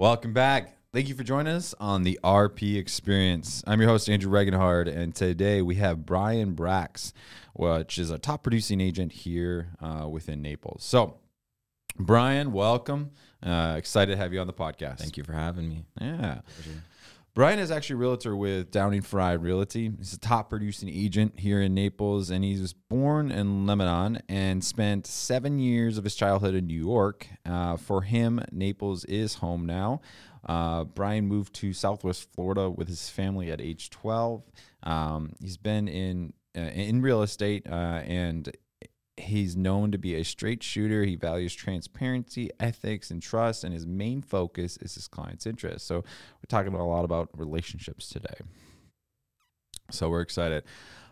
Welcome back. Thank you for joining us on the RP Experience. I'm your host, Andrew Regenhard, and today we have Bryan Brax, which is a top producing agent here uh, within Naples. So, Bryan, welcome. Uh, excited to have you on the podcast. Thank you for having me. Yeah. Bryan is actually a realtor with Downing-Frye Realty. He's a top producing agent here in Naples, and he was born in Lebanon and spent seven years of his childhood in New York. Uh, for him, Naples is home now. Uh, Bryan moved to Southwest Florida with his family at age 12. Um, he's been in uh, in real estate uh, and he's known to be a straight shooter. He values transparency, ethics, and trust, and his main focus is his client's interest. So we're talking a lot about relationships today. So we're excited.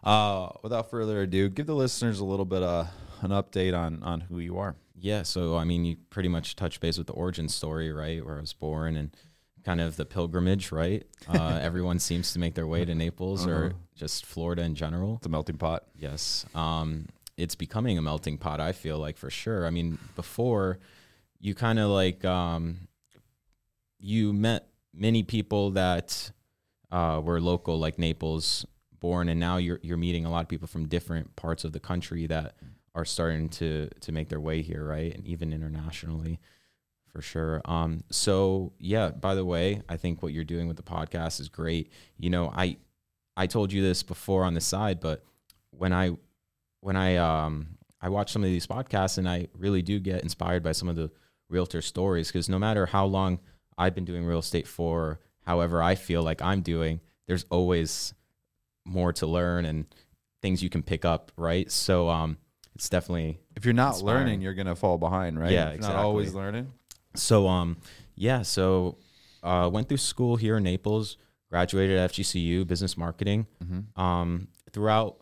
Uh, without further ado, give the listeners a little bit of an update on on who you are. Yeah, so I mean, you pretty much touch base with the origin story, right? Where I was born and kind of the pilgrimage, right? Uh, everyone seems to make their way to Naples uh-huh. or just Florida in general. It's a melting pot. Yes. Um, it's becoming a melting pot. I feel like for sure. I mean, before you kind of like um, you met many people that uh, were local, like Naples born, and now you're you're meeting a lot of people from different parts of the country that are starting to to make their way here, right? And even internationally, for sure. Um, so yeah. By the way, I think what you're doing with the podcast is great. You know, I I told you this before on the side, but when I when I um I watch some of these podcasts and I really do get inspired by some of the realtor stories because no matter how long I've been doing real estate for, however I feel like I'm doing, there's always more to learn and things you can pick up, right? So um it's definitely if you're not inspiring. learning, you're gonna fall behind, right? Yeah, exactly. Not always learning. So um yeah, so uh went through school here in Naples, graduated at FGCU business marketing. Mm-hmm. Um throughout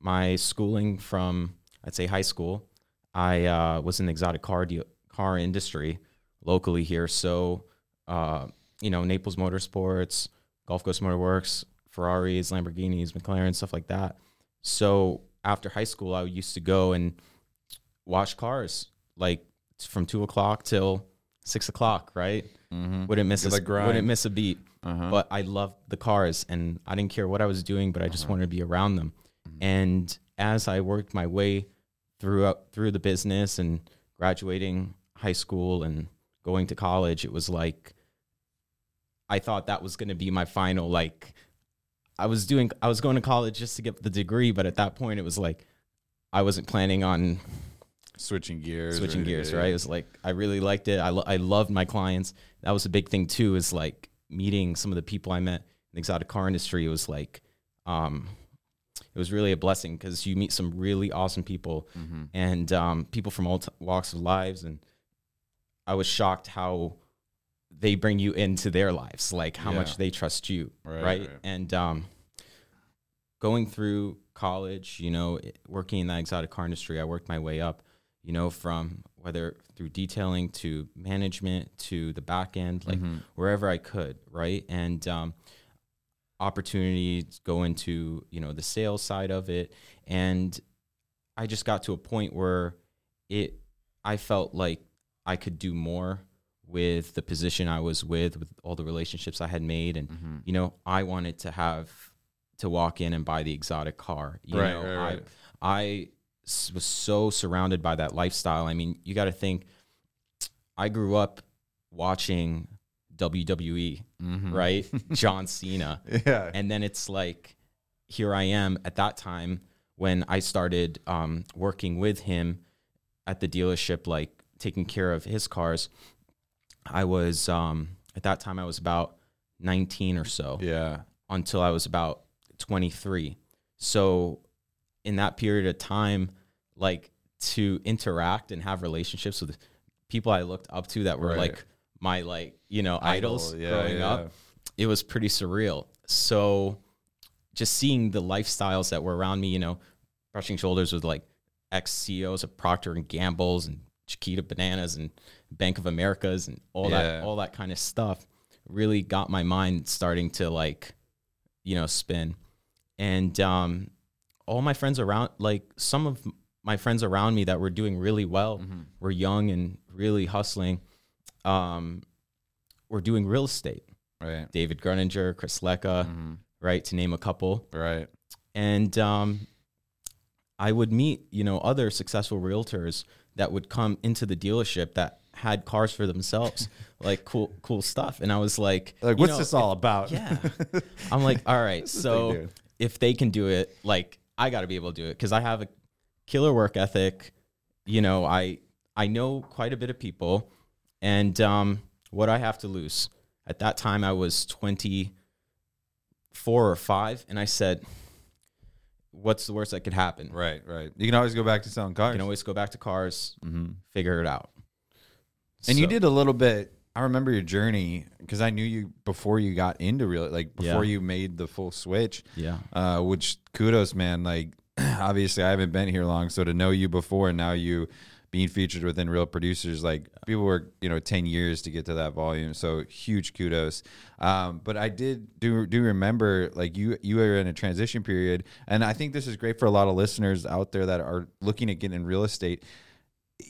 my schooling from I'd say high school, I uh, was in the exotic car de- car industry locally here. So uh, you know Naples Motorsports, Gulf Coast Motorworks, Ferraris, Lamborghinis, McLaren, stuff like that. So after high school, I used to go and wash cars like from two o'clock till six o'clock. Right? Mm-hmm. Wouldn't miss a, wouldn't miss a beat. Uh-huh. But I loved the cars, and I didn't care what I was doing, but I just uh-huh. wanted to be around them. And as I worked my way through through the business and graduating high school and going to college, it was like I thought that was going to be my final like I was doing I was going to college just to get the degree, but at that point it was like I wasn't planning on switching gears. Switching gears, right? It was like I really liked it. I lo- I loved my clients. That was a big thing too. Is like meeting some of the people I met in the exotic car industry. It was like um, it was really a blessing because you meet some really awesome people mm-hmm. and um, people from all t- walks of lives. And I was shocked how they bring you into their lives, like how yeah. much they trust you, right? right? right. And um, going through college, you know, working in the exotic car industry, I worked my way up, you know, from whether through detailing to management to the back end, like mm-hmm. wherever I could, right? And um, opportunities go into you know the sales side of it and i just got to a point where it i felt like i could do more with the position i was with with all the relationships i had made and mm-hmm. you know i wanted to have to walk in and buy the exotic car you right, know right, right. i i was so surrounded by that lifestyle i mean you got to think i grew up watching WWE, mm-hmm. right? John Cena. Yeah. And then it's like, here I am at that time when I started um, working with him at the dealership, like taking care of his cars. I was, um, at that time, I was about 19 or so. Yeah. Until I was about 23. So in that period of time, like to interact and have relationships with people I looked up to that were right. like my like you know Idol, idols yeah, growing yeah. up it was pretty surreal so just seeing the lifestyles that were around me you know brushing shoulders with like ex CEOs of Procter and Gamble's and Chiquita Bananas and Bank of Americas and all yeah. that all that kind of stuff really got my mind starting to like you know spin and um all my friends around like some of my friends around me that were doing really well mm-hmm. were young and really hustling um, were doing real estate. Right. David Gruninger, Chris Lecca, Mhm. right, to name a couple. Right. And um, I would meet, you know, other successful realtors that would come into the dealership that had cars for themselves, like cool, cool stuff. And I was like, Like, what's know, this all about? Yeah. I'm like, all right, so they if they can do it, like I got to be able to do it because I have a killer work ethic. You know, I I know quite a bit of people, and um, what I have to lose. At that time, I was 24 or five, and I said, "What's the worst that could happen? Right. Right. You can always go back to selling I You can always go back to cars, Mhm. figure it out." And you did a little bit. I remember your journey because I knew you before you got into real, like before Yeah. you made the full switch. yeah, Uh, which kudos, man. Like, obviously, I haven't been here long, so to know you before and now you being featured within Real Producers, like people work, you know, ten years to get to that volume. So huge kudos. Um, but I did do do remember like you you were in a transition period, and I think this is great for a lot of listeners out there that are looking at getting in real estate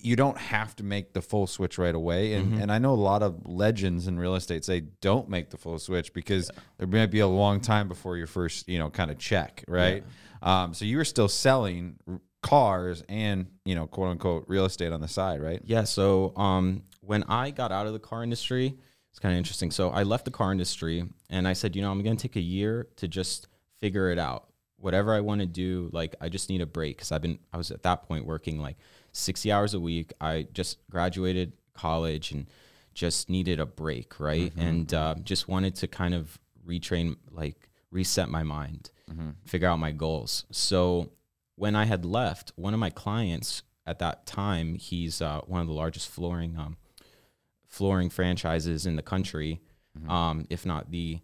you don't have to make the full switch right away. And Mm-hmm. and I know a lot of legends in real estate say don't make the full switch because there might be a long time before your first, you know, kind of check, right? Um, so you were still selling cars and, you know, quote unquote real estate on the side, right? Yeah. So um, when I got out of the car industry, it's kind of interesting. So I left the car industry and I said, you know, I'm going to take a year to just figure it out. Whatever I want to do, like I just need a break because I've been, I was at that point working like 60 hours a week. I just graduated college and just needed a break, right? And uh, just wanted to kind of retrain, like reset my mind, figure out my goals. So when I had left, one of my clients at that time, he's uh, one of the largest flooring um, flooring franchises in the country, um, if not the.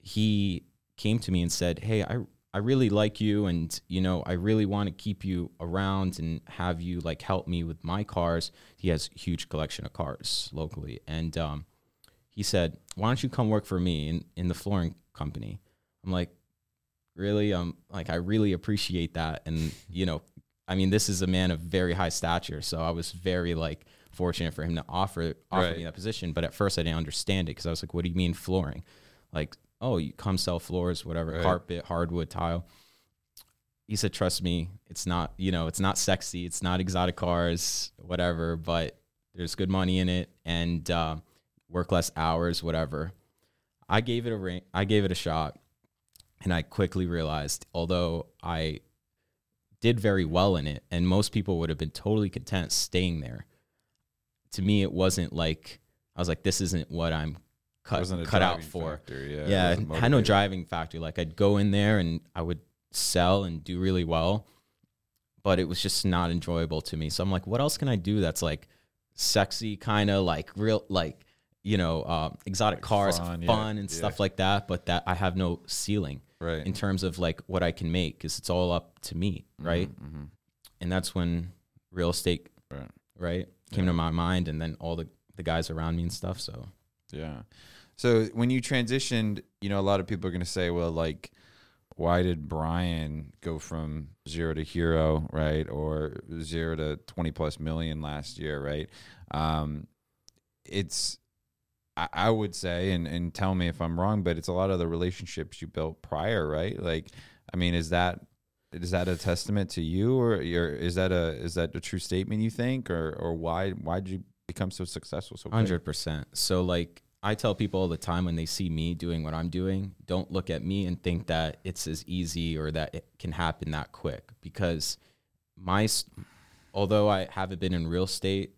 He came to me and said, "Hey, I I really like you, and you know, I really want to keep you around and have you like help me with my cars." He has a huge collection of cars locally, and um, he said, "Why don't you come work for me in in the flooring company?" I'm like, really um like i really appreciate that. And you know i mean this is a man of very high stature so i was very like fortunate for him to offer offer Right. me that position. But at first i didn't understand it because i was like what do you mean flooring? Like oh you come sell floors whatever Right. carpet hardwood tile. He said trust me it's not you know it's not sexy it's not exotic cars whatever but there's good money in it and uh, work less hours whatever. I gave it a ring i gave it a shot and I quickly realized, although I did very well in it, and most people would have been totally content staying there, to me, it wasn't like, I was like, this isn't what I'm cut, cut out for. factor, yeah, Yeah, I had no driving factor. Like, I'd go in there and I would sell and do really well, but it was just not enjoyable to me. So I'm like, what else can I do that's like sexy, kind of like real, like, you know, um, exotic cars, fun, fun, yeah, and yeah. stuff like that, but that I have no ceiling Right. in terms of like what I can make because it's all up to me, right? Mm-hmm. And that's when real estate, Right. right, came to my mind, and then all the the guys around me and stuff. So Yeah. So when you transitioned, you know, a lot of people are going to say, well, like, why did Bryan go from zero to hero, right? Or zero to 20 plus million last year, right? Um, it's, I, I would say, and, and tell me if I'm wrong, but it's a lot of the relationships you built prior, right? Like, I mean, is that, is that a testament to you or your, is that a, is that a true statement you think, or, or why, why did you become so successful? So hundred percent. So like I tell people all the time when they see me doing what I'm doing, don't look at me and think that it's as easy or that it can happen that quick because my, although I haven't been in real estate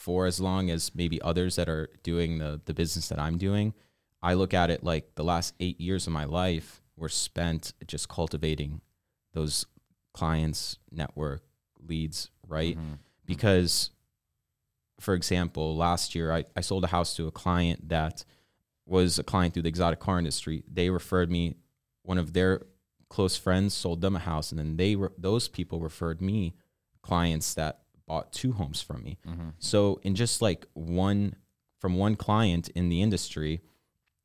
for as long as maybe others that are doing the the business that I'm doing, I look at it like the last eight years of my life were spent just cultivating those clients, network, leads, right? Mm-hmm. Because, for example, last year I, I sold a house to a client that was a client through the exotic car industry. They referred me, one of their close friends sold them a house, and then they were those people referred me clients that bought two homes from me. Mm-hmm. So in just like one from one client in the industry,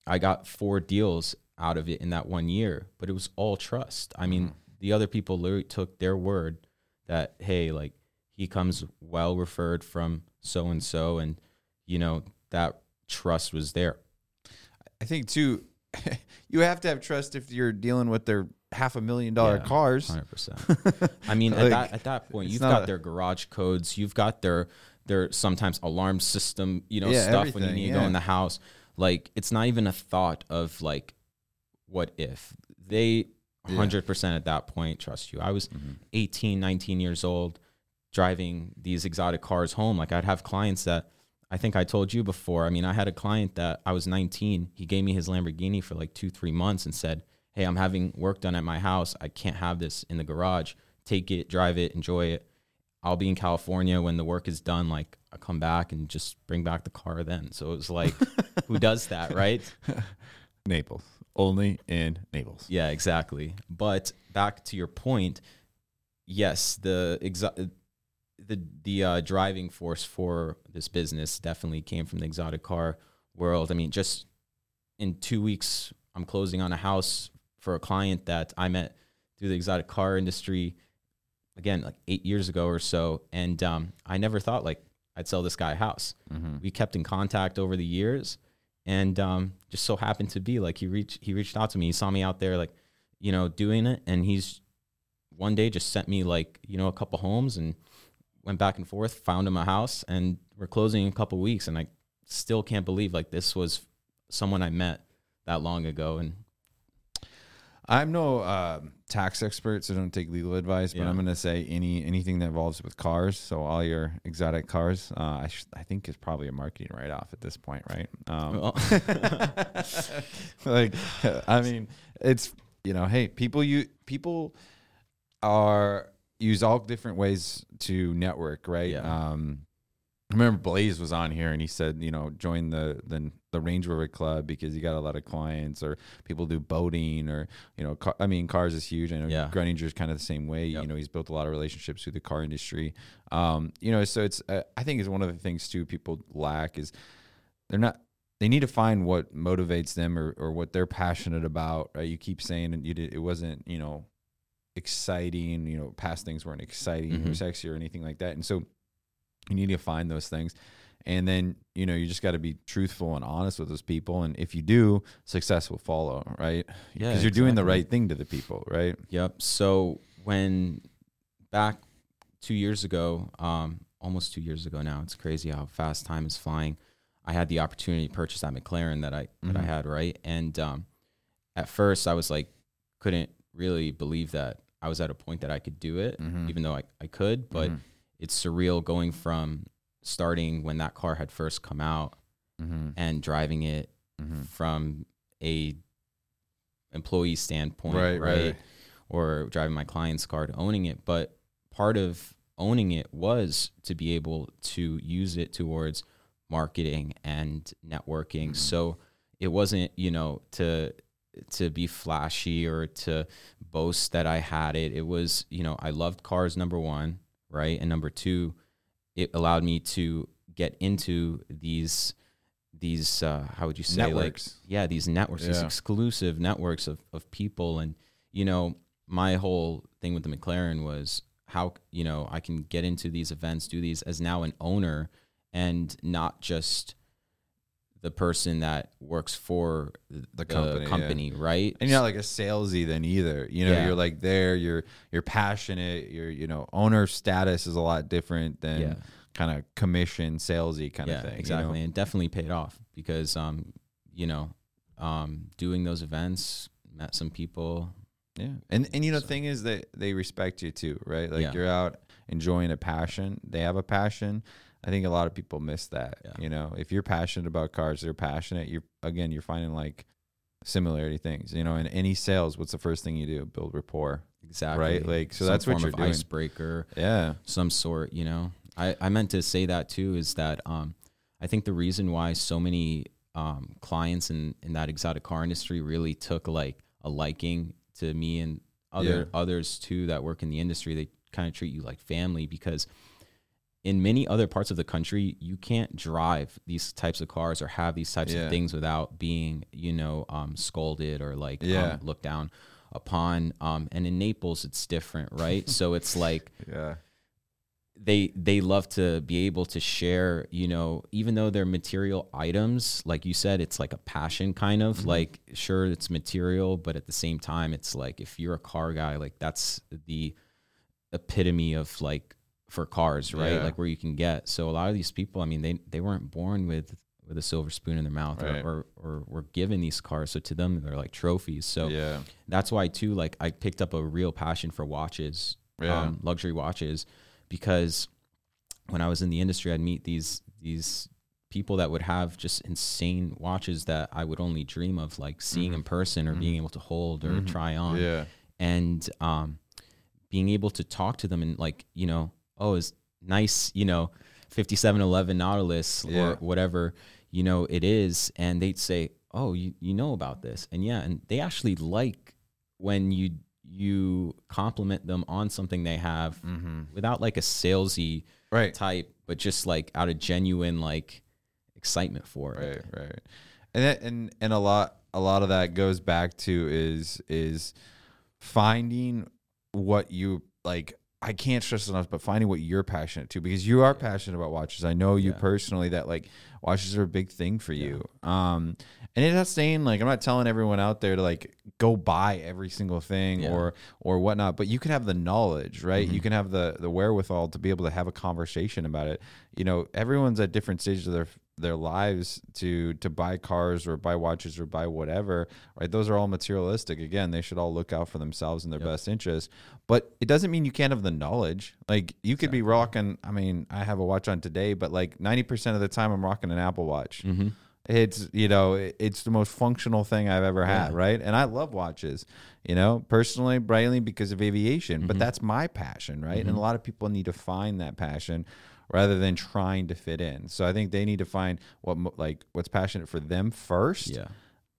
I got four deals out of it in that one year, but it was all trust. I mean, mm-hmm. the other people literally took their word that hey, like he comes well referred from so and so, and you know that trust was there. I think too, you have to have trust if you're dealing with their half a million dollar Yeah. Hundred percent. I mean, at that at that point, you've got a- their garage codes. You've got their their sometimes alarm system. You know, Yeah, stuff when you need to go in the house. Like, it's not even a thought of like, what if they Yeah. hundred percent at that point trust you. I was Mm-hmm. 18, 19 years old, driving these exotic cars home. Like, I'd have clients that. I think I told you before. I mean, I had a client that I was 19. He gave me his Lamborghini for like two, three months and said, Hey, I'm having work done at my house. I can't have this in the garage. Take it, drive it, enjoy it. I'll be in California when the work is done. Like, I come back and just bring back the car then. So it was like, who does that, right? Naples, only in Naples. Yeah, exactly. But back to your point, yes, the exo- the the uh, driving force for this business definitely came from the exotic car world. I mean, just in two weeks, I'm closing on a house for a client that I met through the exotic car industry. Again, like eight years ago or so, and um, I never thought like I'd sell this guy a house. Mm-hmm. we kept in contact over the years. And um, just so happened to be like he reached he reached out to me. He saw me out there like you know doing it. And he's one day just sent me like you know a couple homes and went back and forth found him a house. And we're closing in a couple weeks. And i still can't believe like this was someone i met that long ago. And I'm no um, tax expert, so don't take legal advice. But Yeah. I'm going to say any anything that involves with cars. So all your exotic cars, uh, I sh- I think is probably a marketing write off at this point, right? Um, well, like, I mean, it's you know, hey, people you people are use all different ways to network, right? Yeah. Um, I remember Blaze was on here and he said, you know, join the the the Range Rover Club because you got a lot of clients or people do boating or you know, car, I mean, cars is huge. I know Yeah. Greninger's kind of the same way. Yep. You know, he's built a lot of relationships through the car industry. Um, you know, so it's uh, I think it's one of the things too people lack is they're not they need to find what motivates them or, or what they're passionate about. Right? You keep saying and you did, it wasn't you know exciting. You know, past things weren't exciting or Mhm. sexy or anything like that. And so you need to find those things, and then you know you just got to be truthful and honest with those people. And if you do, success will follow. Right? Yeah, because you're doing the right thing to the people. Right? Yep. So when back two years ago, um, almost two years ago now, it's crazy how fast time is flying. I had the opportunity to purchase that McLaren that I that I Mhm. had, right? And um, at first, I was like, couldn't really believe that I was at a point that I could do it, Mhm. even though I, I could. But Mhm. it's surreal going from starting when that car had first come out Mm-hmm. and driving it Mm-hmm. from a employee standpoint, Right, right, right. Or driving my client's car to owning it. But part of owning it was to be able to use it towards marketing and networking. Mm-hmm. So it wasn't, you know, to to be flashy or to boast that I had it. It was, you know, I loved cars number 1, right? And number 2, it allowed me to get into these these uh how would you say Networks. like yeah these networks these exclusive networks of of people and you know my whole thing with the McLaren was how you know I can get into these events do these as now an owner and not just the person that works for the, The company, company, yeah. right And you're not like a salesy then either. You know, Yeah. you're like there, you're you're passionate, you're you know, owner status is a lot different than Yeah. kind of commission salesy kind of thing. you know? exactly and definitely paid off because um you know um doing those events met some people Yeah. And and you know, So- thing is that they respect you too, right? Like you're out enjoying a passion. They have a passion. I think a lot of people miss that. Yeah. You know, if you're passionate about cars, they're passionate. You're again, you're finding like similarity things. You know, in any sales, what's the first thing you do? Build rapport. exactly Right, like, so Some that's what you're doing. icebreaker Yeah. some sort you know I, I meant to say that too is that um i think the reason why so many um clients in in that exotic car industry really took like a liking to me and other Yeah. others too that work in the industry they kind of treat you like family because in many other parts of the country you can't drive these types of cars or have these types Yeah. of things without being you know um scolded or like Yeah. um, looked down upon um and in naples it's different right so it's like Yeah. they they love to be able to share you know even though they're material items like you said it's like a passion kind of Mm-hmm. like sure it's material but at the same time it's like if you're a car guy like that's the epitome of like for cars right Yeah. like where you can get so a lot of these people i mean they they weren't born with with a silver spoon in their mouth Right. or, or or were given these cars so to them they're like trophies so yeah. that's why too like i picked up a real passion for watches Yeah. um, luxury watches because when i was in the industry i'd meet these these people that would have just insane watches that i would only dream of like seeing in person or being able to hold or try on Mm-hmm. Yeah. and um, being able to talk to them and like you know oh it's nice you know 5711 nautilus Yeah. or whatever you know it is and they'd say oh you, you know about this and yeah and they actually like when you you compliment them on something they have mm-hmm. without like a salesy Right. type but just like out of genuine like excitement for it Right, right. And that, and and a lot a lot of that goes back to is is finding what you like I can't stress enough, but finding what you're passionate to because you are passionate about watches. I know you Yeah. personally that like watches are a big thing for you. Um, and it's not saying like I'm not telling everyone out there to like go buy every single thing Yeah. or or whatnot, but you can have the knowledge, right? Mm-hmm. You can have the the wherewithal to be able to have a conversation about it. You know, everyone's at different stages of their their lives to to buy cars or buy watches or buy whatever right? Those are all materialistic. Again they should all look out for themselves and their best interest but it doesn't mean you can't have the knowledge. Like you could be rocking i mean i have a watch on today but like 90% of the time i'm rocking an apple watch. Mm-hmm. it's you know it's the most functional thing i've ever had Yeah. right? And i love watches you know personally Breitling because of aviation Mm-hmm. but that's my passion right? And a lot of people need to find that passion rather than trying to fit in. So i think they need to find what like what's passionate for them first yeah.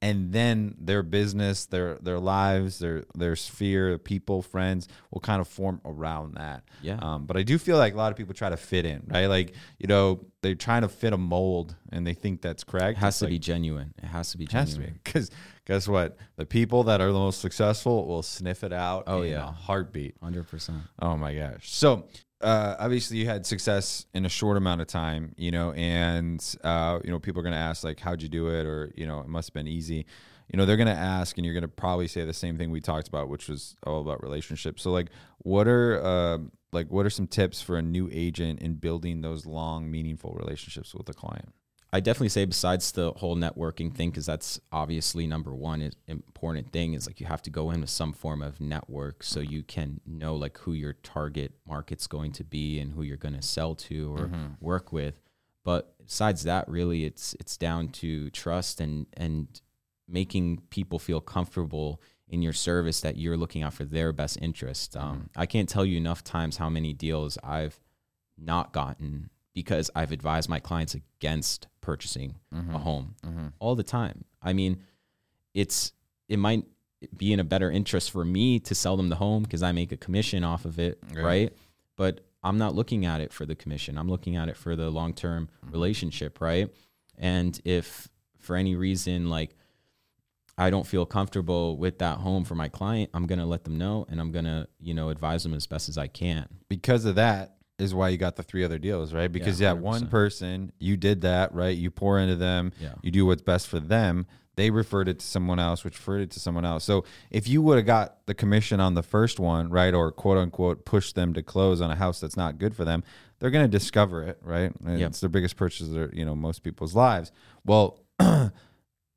and then their business their their lives their their sphere people friends will kind of form around that. Yeah. um, but i do feel like a lot of people try to fit in right? Like you know they're trying to fit a mold and they think that's correct. It has It's to like, be genuine. It has to be it has to genuine. Be because guess what? The people that are the most successful will sniff it out Oh, in yeah. a heartbeat 100% Oh my gosh. So uh, obviously you had success in a short amount of time, you know, and uh, you know people are going to ask like, how'd you do it, or you know, it must have been easy. You know, they're going to ask, and you're going to probably say the same thing we talked about, which was all about relationships. So like, what are uh, like what are some tips for a new agent in building those long, meaningful relationships with a client? I definitely say besides the whole networking thing, because that's obviously number one is important thing is like you have to go in with some form of network so you can know like who your target market's going to be and who you're going to sell to or work with. But besides that, really, it's it's down to trust and and making people feel comfortable in your service that you're looking out for their best interest. Um, I can't tell you enough times how many deals I've not gotten because I've advised my clients against purchasing a mm-hmm. home mm-hmm. all the time. I mean, it's it might be in a better interest for me to sell them the home because I make a commission off of it, Right. right? But I'm not looking at it for the commission. I'm looking at it for the long-term mm-hmm. relationship, right? And if for any reason like I don't feel comfortable with that home for my client, I'm going to let them know and I'm going to, you know, advise them as best as I can. because of that is why you got the three other deals, right? Because yeah, Yeah, one person, you did that, right? You pour into them, Yeah. you do what's best for them. They referred it to someone else, which referred it to someone else. So if you would have got the commission on the first one, right, or quote unquote push them to close on a house that's not good for them, they're going to discover it, right? Yep. It's their biggest purchase of their, you know most people's lives. Well,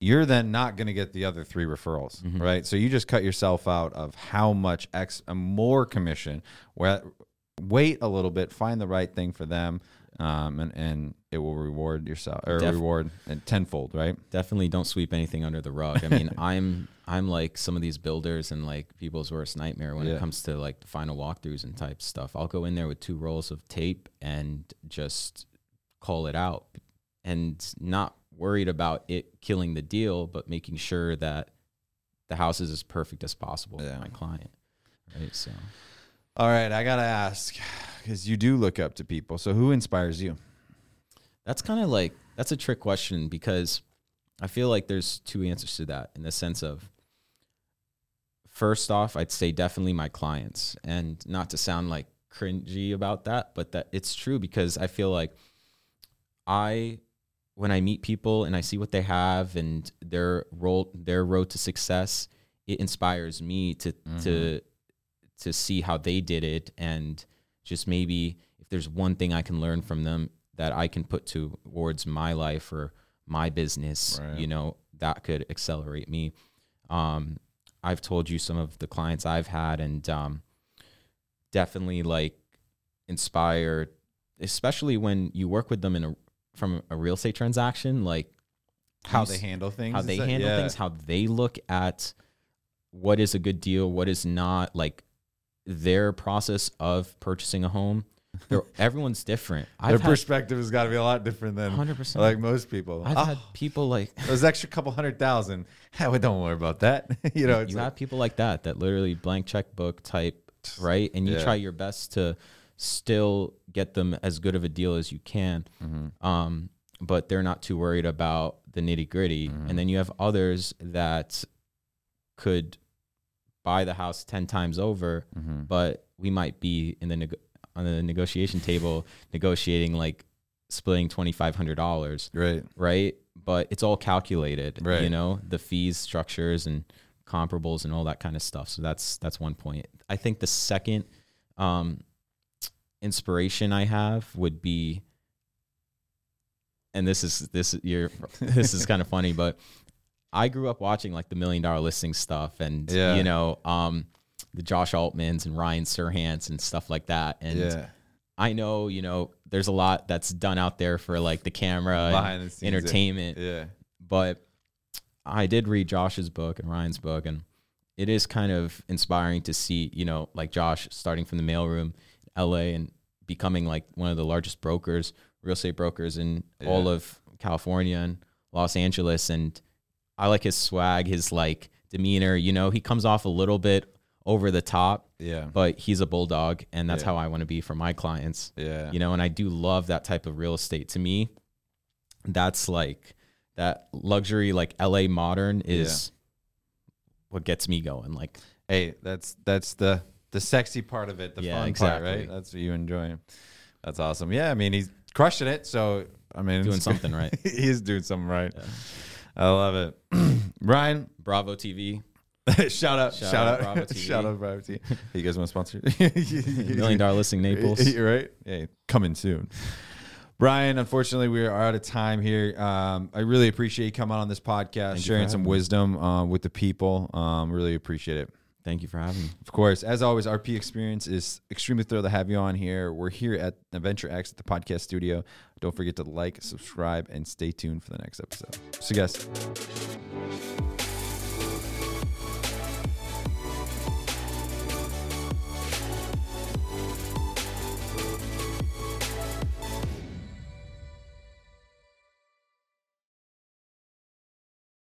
you're then not going to get the other three referrals, Mm-hmm. right? So you just cut yourself out of how much X a more commission. Where wait a little bit, find the right thing for them, um, and and it will reward yourself or Def- reward tenfold, right? definitely don't sweep anything under the rug. I mean, I'm I'm like some of these builders and like people's worst nightmare when Yeah. it comes to like the final walkthroughs and type stuff. I'll go in there with two rolls of tape and just call it out and not worried about it killing the deal, but making sure that the house is as perfect as possible Yeah. for my client. Right. So All right, I gotta ask because you do look up to people. So who inspires you? That's kind of like that's a trick question because I feel like there's two answers to that in the sense of first off, I'd say definitely my clients, and not to sound like cringy about that, but that it's true because I feel like I when I meet people and I see what they have and their role their road to success, it inspires me to to mm-hmm. To see how they did it and just maybe if there's one thing I can learn from them that I can put towards my life or my business, Right. you know, that could accelerate me. Um, I've told you some of the clients I've had and um, definitely like inspired, especially when you work with them in a from a real estate transaction, like How they handle things. how they that- handle yeah. things, how they look at what is a good deal, what is not, like their process of purchasing a home. They're, everyone's different. Their had perspective has got to be a lot different than 100%. like most people. I've Oh, had people like those extra couple hundred thousand. Hell, don't worry about that. you know, it's you like- have people like that that literally blank checkbook type, right? And you Yeah. try your best to still get them as good of a deal as you can. Mm-hmm. Um, but they're not too worried about the nitty gritty. Mm-hmm. And then you have others that could buy the house 10 times over, Mm-hmm. but we might be in the neg- on the negotiation table negotiating like splitting $2,500 right. right? But it's all calculated, Right. You know, the fees, structures, and comparables, and all that kind of stuff. So that's that's one point. I think the second um, inspiration I have would be, and this is this you're this is kind of funny, but I grew up watching like the Million Dollar Listing stuff, and Yeah. you know, um, the Josh Altmans and Ryan Serhants and stuff like that, and. yeah. I know, you know, there's a lot that's done out there for like the camera and the yeah. entertainment, Yeah. but I did read Josh's book and Ryan's book, and it is kind of inspiring to see, you know, like Josh starting from the mailroom, in LA, and becoming like one of the largest brokers, real estate brokers in all of California and Los Angeles. And I like his swag, his like demeanor. You know, he comes off a little bit over the top, Yeah. but he's a bulldog, and that's Yeah. how I want to be for my clients Yeah. you know and i do love that type of real estate to me that's like that luxury like la modern is what gets me going like hey, that's that's the the sexy part of it, the Yeah, fun part, right? That's what you enjoy. That's awesome. Yeah, I mean, he's crushing it. So, I mean, doing something right he's doing something right. I love it. Ryan, bravo tv shout out, shout, Shout out Bravo TV. shout out, Bravo TV. you guys want to sponsor? million dollar listing naples right? Hey, coming soon. Bryan, unfortunately, we are out of time here. Um, I really appreciate you coming on this podcast, for sharing some me. wisdom uh, with the people. Um, really appreciate it. thank you for having me Of course, as always, RP Experience is extremely thrilled to have you on here. We're here at Adventure X at the podcast studio. Don't forget to like, subscribe, and stay tuned for the next episode. See you guys.